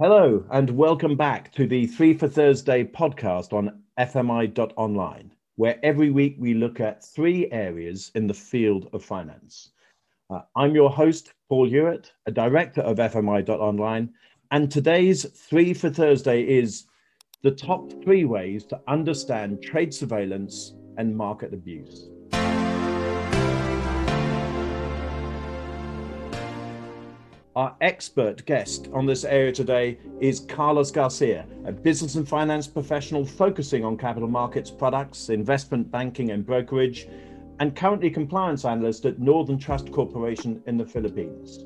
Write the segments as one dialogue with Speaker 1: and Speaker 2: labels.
Speaker 1: Hello, and welcome back to the Three for Thursday podcast on FMI.online, where every week we look at three areas in the field of finance. Uh, I'm your host, Paul Hewitt, a director of FMI.online, and today's Three for Thursday is the top three ways to understand trade surveillance and market abuse. Our expert guest on this area today is Carlos Garcia, a business and finance professional focusing on capital markets products, investment banking, and brokerage, and currently compliance analyst at Northern Trust Corporation in the Philippines.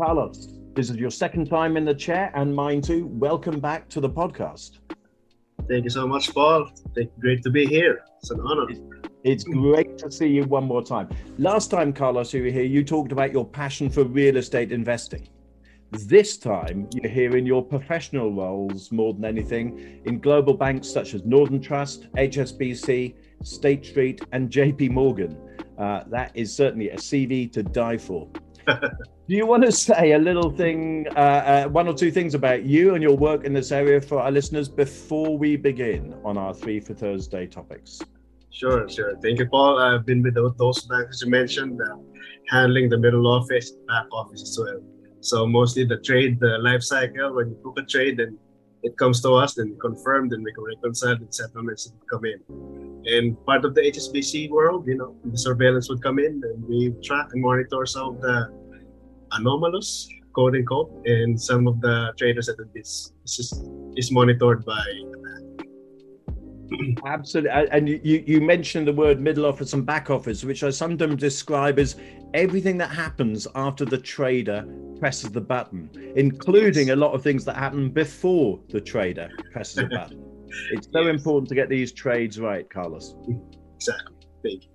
Speaker 1: Carlos, this is your second time in the chair and mine too. Welcome back to the podcast.
Speaker 2: Thank you so much, Paul. Great to be here. It's an honor.
Speaker 1: It's great to see you one more time. Last time, Carlos, you were here, you talked about your passion for real estate investing. This time, you're here in your professional roles more than anything in global banks such as Northern Trust, HSBC, State Street, and JP Morgan. Uh, that is certainly a CV to die for. Do you want to say a little thing, uh, uh, one or two things about you and your work in this area for our listeners before we begin on our Three for Thursday topics?
Speaker 2: Sure, sure. Thank you, Paul. I've been with those banks you mentioned, uh, handling the middle office, back office as well. So mostly the trade, the life cycle. When you book a trade, then it comes to us, then we confirm, then we can reconcile the settlements come in. And part of the HSBC world, you know, the surveillance would come in, and we track and monitor some of the anomalous, quote unquote, and some of the traders that this is, is monitored by
Speaker 1: Absolutely. And you, you mentioned the word middle office and back office, which I sometimes describe as everything that happens after the trader presses the button, including a lot of things that happen before the trader presses the button. It's so yes. important to get these trades right, Carlos.
Speaker 2: Exactly. Thank you.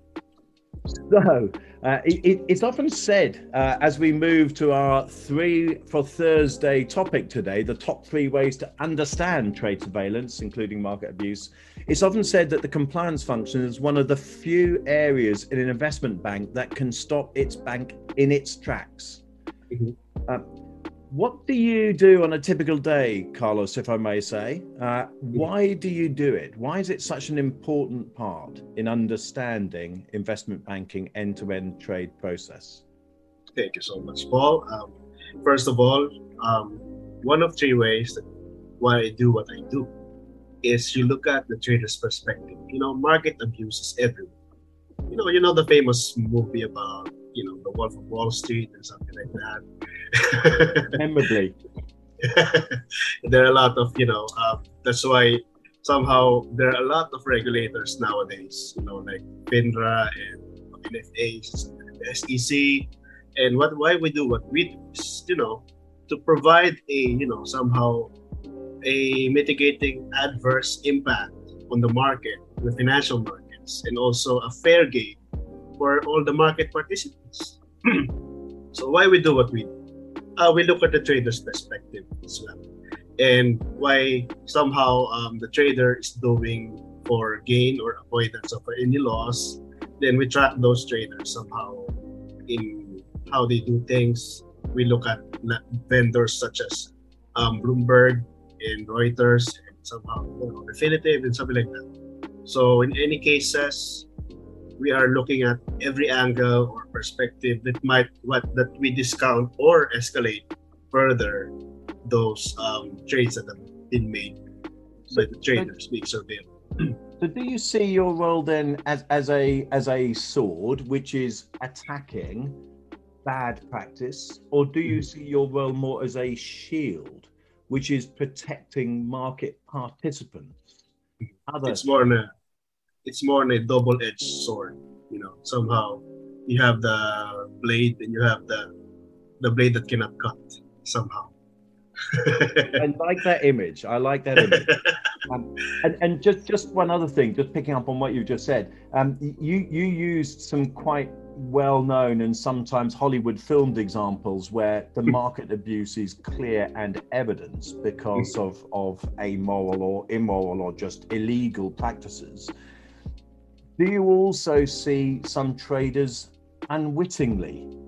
Speaker 1: So, uh, it, it's often said uh, as we move to our three for Thursday topic today, the top three ways to understand trade surveillance, including market abuse. It's often said that the compliance function is one of the few areas in an investment bank that can stop its bank in its tracks. Mm-hmm. Uh, what do you do on a typical day, Carlos, if I may say? Uh, why do you do it? Why is it such an important part in understanding investment banking end to end trade process?
Speaker 2: Thank you so much, Paul. Um, first of all, um, one of three ways that why I do what I do is you look at the trader's perspective. You know, market abuse is everywhere. You know, you know the famous movie about you know the Wolf of Wall Street and something like
Speaker 1: that. Memorably.
Speaker 2: there are a lot of you know uh, that's why somehow there are a lot of regulators nowadays. You know, like FINRA and NFA, SEC, and what why we do what we do is you know to provide a you know somehow a mitigating adverse impact on the market, the financial markets, and also a fair game for all the market participants. so why we do what we do? Uh, we look at the trader's perspective as well, and why somehow um, the trader is doing for gain or avoidance of any loss. Then we track those traders somehow in how they do things. We look at vendors such as um, Bloomberg and Reuters and somehow you know, Refinitiv and something like that. So in any cases, we are looking at every angle or perspective that might what that we discount or escalate further those um, trades that have been made by the traders being surveilled.
Speaker 1: So do you see your role then as, as a as a sword which is attacking bad practice, or do you see your role more as a shield which is protecting market participants?
Speaker 2: Other it's more a it's more on a double-edged sword. You know, somehow you have the blade and you have the the blade that cannot cut somehow.
Speaker 1: I like that image. I like that image. Um, and, and just just one other thing, just picking up on what you just said. Um, you you used some quite well-known and sometimes Hollywood filmed examples where the market abuse is clear and evident because of of amoral or immoral or just illegal practices. Do you also see some traders unwittingly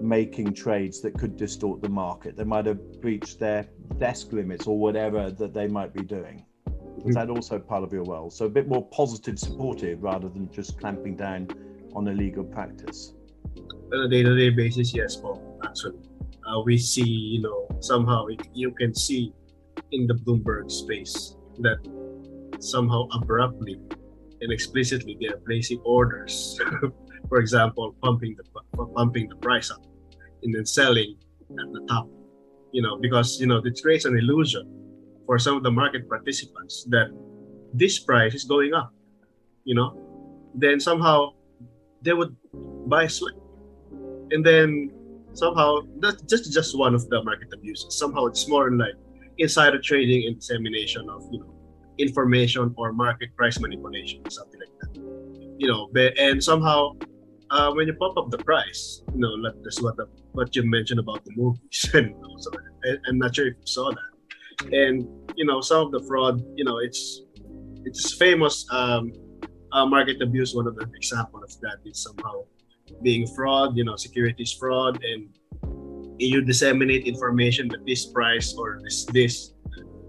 Speaker 1: making trades that could distort the market. They might have breached their desk limits or whatever that they might be doing. Is mm-hmm. that also part of your role? So a bit more positive, supportive rather than just clamping down on a legal practice.
Speaker 2: On a day-to-day basis, yes, Paul. Actually, uh, we see, you know, somehow it, you can see in the Bloomberg space that somehow abruptly and explicitly they are placing orders. For example, pumping the pumping the price up and then selling at the top. You know, because you know it creates an illusion for some of the market participants that this price is going up. You know, then somehow they would buy sweat, and then somehow that's just just one of the market abuses. Somehow it's more like insider trading and dissemination of you know information or market price manipulation, something like that. You know, and somehow uh, when you pop up the price, you know, like that's what the, what you mentioned about the movies, and also, I'm not sure if you saw that. And you know, some of the fraud, you know, it's it's famous um, uh, market abuse. One of the example of that is somehow being fraud, you know, securities fraud, and you disseminate information that this price or this this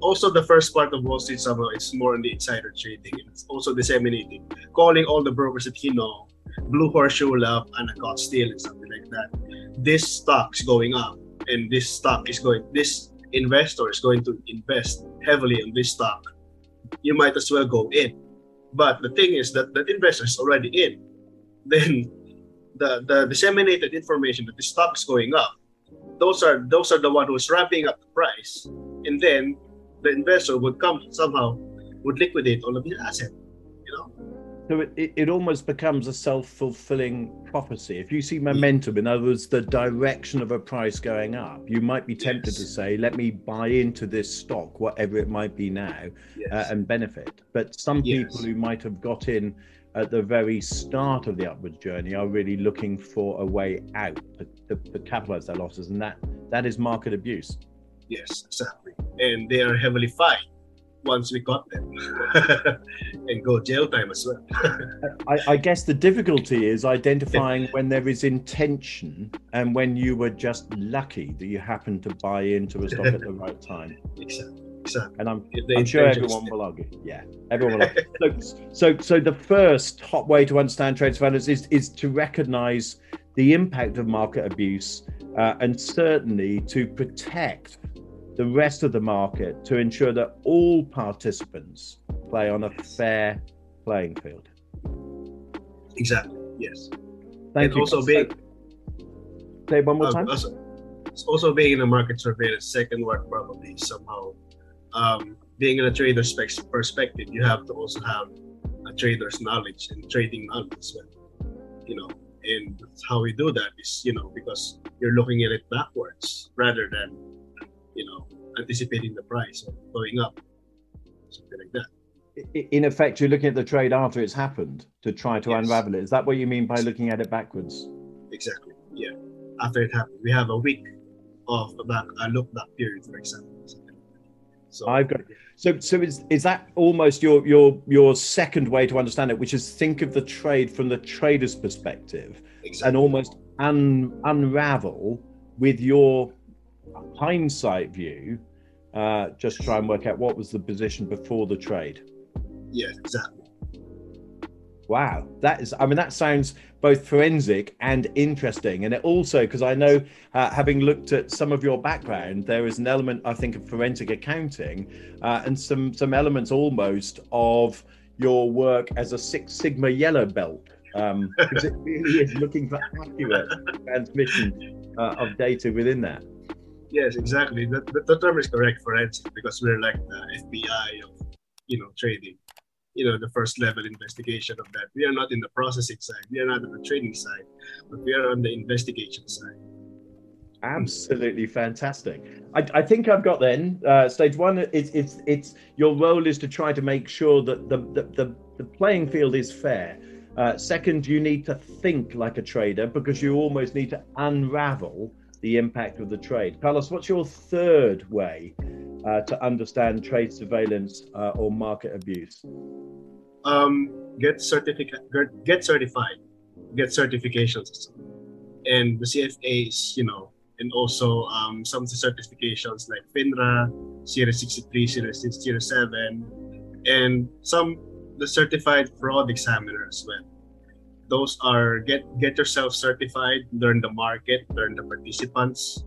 Speaker 2: also the first part of Wall Street somehow it's more on the insider trading. It's also disseminating, calling all the brokers that he know, Blue Horseshoe Love, Anacott Steel, and something like that. This stock's going up, and this stock is going. This investor is going to invest heavily in this stock. You might as well go in. But the thing is that that investor is already in. Then the the disseminated information that the stock is going up, those are those are the one who's ramping up the price, and then the investor would come somehow would liquidate all of his asset you know
Speaker 1: so it, it, it almost becomes a self-fulfilling prophecy if you see momentum in other words the direction of a price going up you might be tempted yes. to say let me buy into this stock whatever it might be now uh, yes. uh, and benefit but some yes. people who might have got in at the very start of the upward journey are really looking for a way out to, to, to capitalize their losses and that that is market abuse
Speaker 2: Yes, exactly. And they are heavily fined once we got them and go jail time as well.
Speaker 1: I, I, guess the difficulty is identifying when there is intention and when you were just lucky that you happened to buy into a stock at the right time.
Speaker 2: Exactly. Exactly.
Speaker 1: And I'm, I'm sure everyone will argue. Yeah, everyone will argue. so, so, so the first hot way to understand trade surveillance is, is to recognize the impact of market abuse uh, and certainly to protect the rest of the market to ensure that all participants play on a fair playing field.
Speaker 2: Exactly. Yes.
Speaker 1: Thank
Speaker 2: and
Speaker 1: you.
Speaker 2: Also being,
Speaker 1: say one more uh, time.
Speaker 2: Also, also being in a market surveillance, second word probably somehow um, being in a trader's perspective, you have to also have a trader's knowledge and trading knowledge as well. You know, and how we do that is, you know, because you're looking at it backwards rather than you know, anticipating the price or going up, something like that.
Speaker 1: In effect, you're looking at the trade after it's happened to try to yes. unravel it. Is that what you mean by looking at it backwards?
Speaker 2: Exactly. Yeah. After it happened, we have a week of a back a look back period, for example.
Speaker 1: So I've got It. so so is is that almost your your your second way to understand it, which is think of the trade from the trader's perspective exactly. and almost un, unravel with your hindsight view, uh, just try and work out what was the position before the trade.
Speaker 2: Yeah, exactly.
Speaker 1: Wow, that is, I mean, that sounds both forensic and interesting. And it also, because I know, uh, having looked at some of your background, there is an element, I think, of forensic accounting uh, and some, some elements almost of your work as a Six Sigma yellow belt. Um, because it really is looking for accurate transmission uh, of data within that.
Speaker 2: Yes, exactly. The, the, the term is correct, forensic, because we're like the FBI of, you know, trading. You know, the first level investigation of that. We are not in the processing side. We are not on the trading side, but we are on the investigation side.
Speaker 1: Absolutely fantastic. I, I think I've got then uh, stage one. It's it's it's your role is to try to make sure that the the, the, the playing field is fair. Uh, second, you need to think like a trader because you almost need to unravel the impact of the trade. Carlos, what's your third way uh, to understand trade surveillance uh, or market abuse?
Speaker 2: Um, get certificate, get certified, get certifications, and the CFAs, you know, and also um, some of the certifications like FINRA, Series 63, Series 6, Series 7, and some the certified fraud examiner as well. Those are get get yourself certified, learn the market, learn the participants,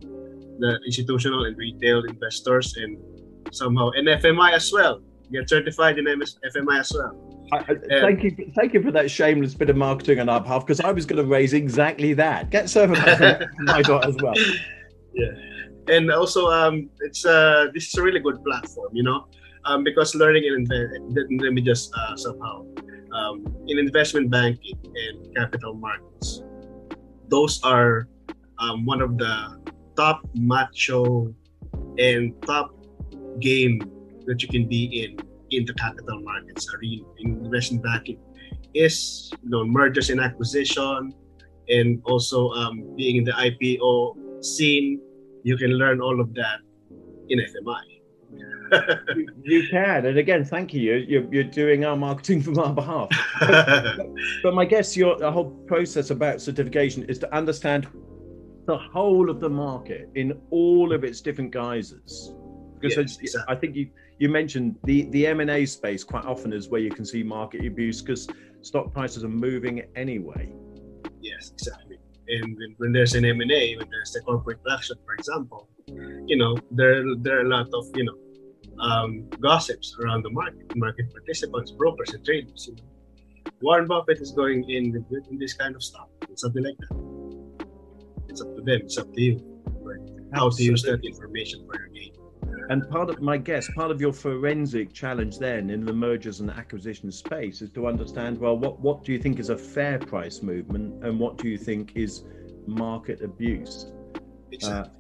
Speaker 2: the institutional and retail investors, and somehow and FMI as well. Get certified in MS, FMI as well.
Speaker 1: I, I, thank you, thank you for that shameless bit of marketing on our behalf because I was going to raise exactly that. Get certified my dot as well.
Speaker 2: Yeah, and also um, it's uh, this is a really good platform, you know, um, because learning in let me just uh, somehow um, in investment banking and capital markets, those are um, one of the top macho and top game that you can be in in the capital markets arena in investment banking is you know mergers and acquisition and also um, being in the IPO scene you can learn all of that in FMI
Speaker 1: you, can and again thank you you're, you're doing our marketing from our behalf but, but my guess your the whole process about certification is to understand the whole of the market in all of its different guises because yes, exactly. I think you you mentioned the the M&A space quite often is where you can see market abuse because stock prices are moving anyway.
Speaker 2: Yes, exactly. And when, when there's an M&A, when there's a corporate action, for example, you know, there there are a lot of you know um, gossips around the market, market participants, brokers, and traders. You know. Warren Buffett is going in in this kind of stuff, something like that. It's up to them. It's up to you. Right? How to use that information for your gain.
Speaker 1: And part of my guess, part of your forensic challenge then in the mergers and acquisition space is to understand well, what, what do you think is a fair price movement and what do you think is market abuse?
Speaker 2: Exactly. Uh,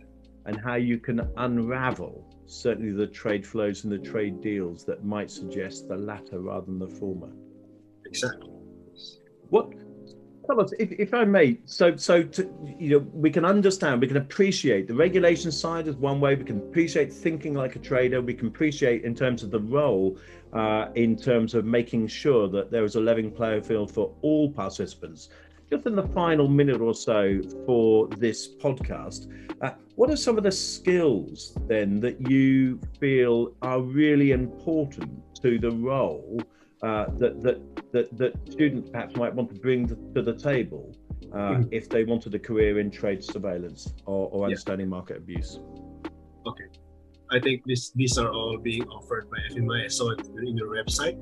Speaker 1: and how you can unravel certainly the trade flows and the trade deals that might suggest the latter rather than the former.
Speaker 2: Exactly.
Speaker 1: What tell us, if, if I may, so so to, you know, we can understand, we can appreciate the regulation side is one way. We can appreciate thinking like a trader. We can appreciate in terms of the role, uh, in terms of making sure that there is a level playing field for all participants. Just in the final minute or so for this podcast, uh, what are some of the skills then that you feel are really important to the role? uh, that, that, that, that students perhaps might want to bring to, the table uh, mm-hmm. if they wanted a career in trade surveillance or, or understanding yeah. market abuse?
Speaker 2: Okay. I think this, these are all being offered by FMI. I saw it in your website.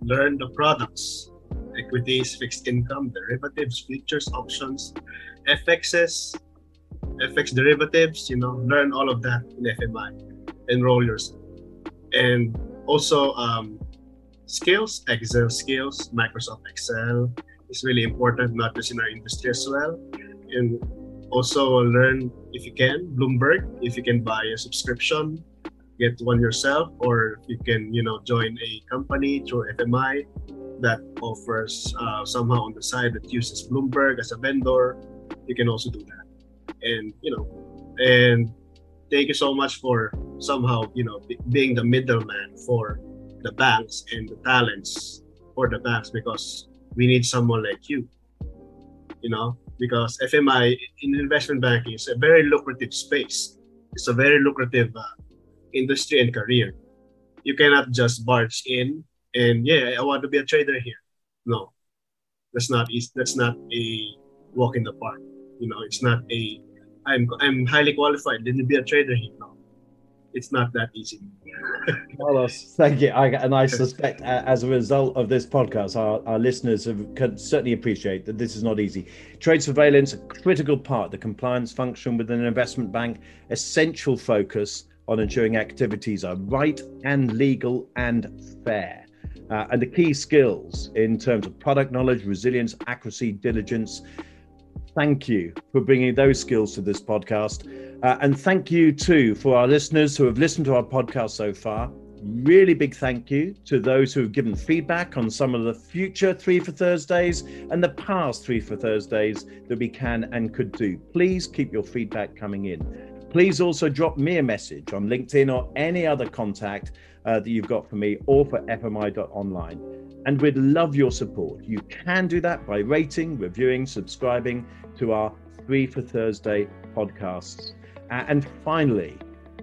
Speaker 2: Learn the products, equities, fixed income, derivatives, futures, options, FXs, FX derivatives, you know, learn all of that in FMI. Enroll yourself. And also um, skills, Excel skills, Microsoft Excel is really important, not just in our industry as well. And also learn, if you can, Bloomberg, if you can buy a subscription, get one yourself, or you can, you know, join a company through FMI that offers uh, somehow on the side that uses Bloomberg as a vendor. You can also do that. And, you know, and thank you so much for somehow, you know, being the middleman for the banks and the talents for the banks because we need someone like you. You know, because FMI in investment banking is a very lucrative space. It's a very lucrative uh, industry and career. You cannot just barge in and yeah, I want to be a trader here. No, that's not easy. That's not a walk in the park. You know, it's not a I'm I'm highly qualified. Let me be a trader here. No, it's not that easy.
Speaker 1: Carlos, thank you. I, and I suspect uh, as a result of this podcast, our, our listeners have, can certainly appreciate that this is not easy. Trade surveillance, a critical part, the compliance function within an investment bank, essential focus on ensuring activities are right and legal and fair. Uh, and the key skills in terms of product knowledge, resilience, accuracy, diligence. Thank you for bringing those skills to this podcast. Uh, and thank you too for our listeners who have listened to our podcast so far. Really big thank you to those who have given feedback on some of the future Three for Thursdays and the past Three for Thursdays that we can and could do. Please keep your feedback coming in. Please also drop me a message on LinkedIn or any other contact uh, that you've got for me or for FMI.online. And we'd love your support. You can do that by rating, reviewing, subscribing to our Three for Thursday podcasts. And finally,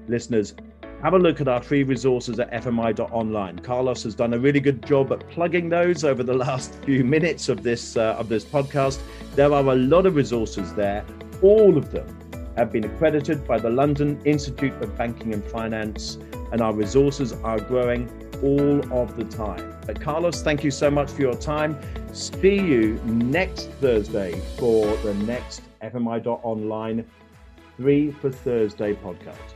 Speaker 1: listeners, have a look at our free resources at fmi.online. Carlos has done a really good job at plugging those over the last few minutes of this uh, of this podcast. There are a lot of resources there. All of them have been accredited by the London Institute of Banking and Finance, and our resources are growing all of the time. But Carlos, thank you so much for your time. See you next Thursday for the next FMI.online 3 for Thursday podcast.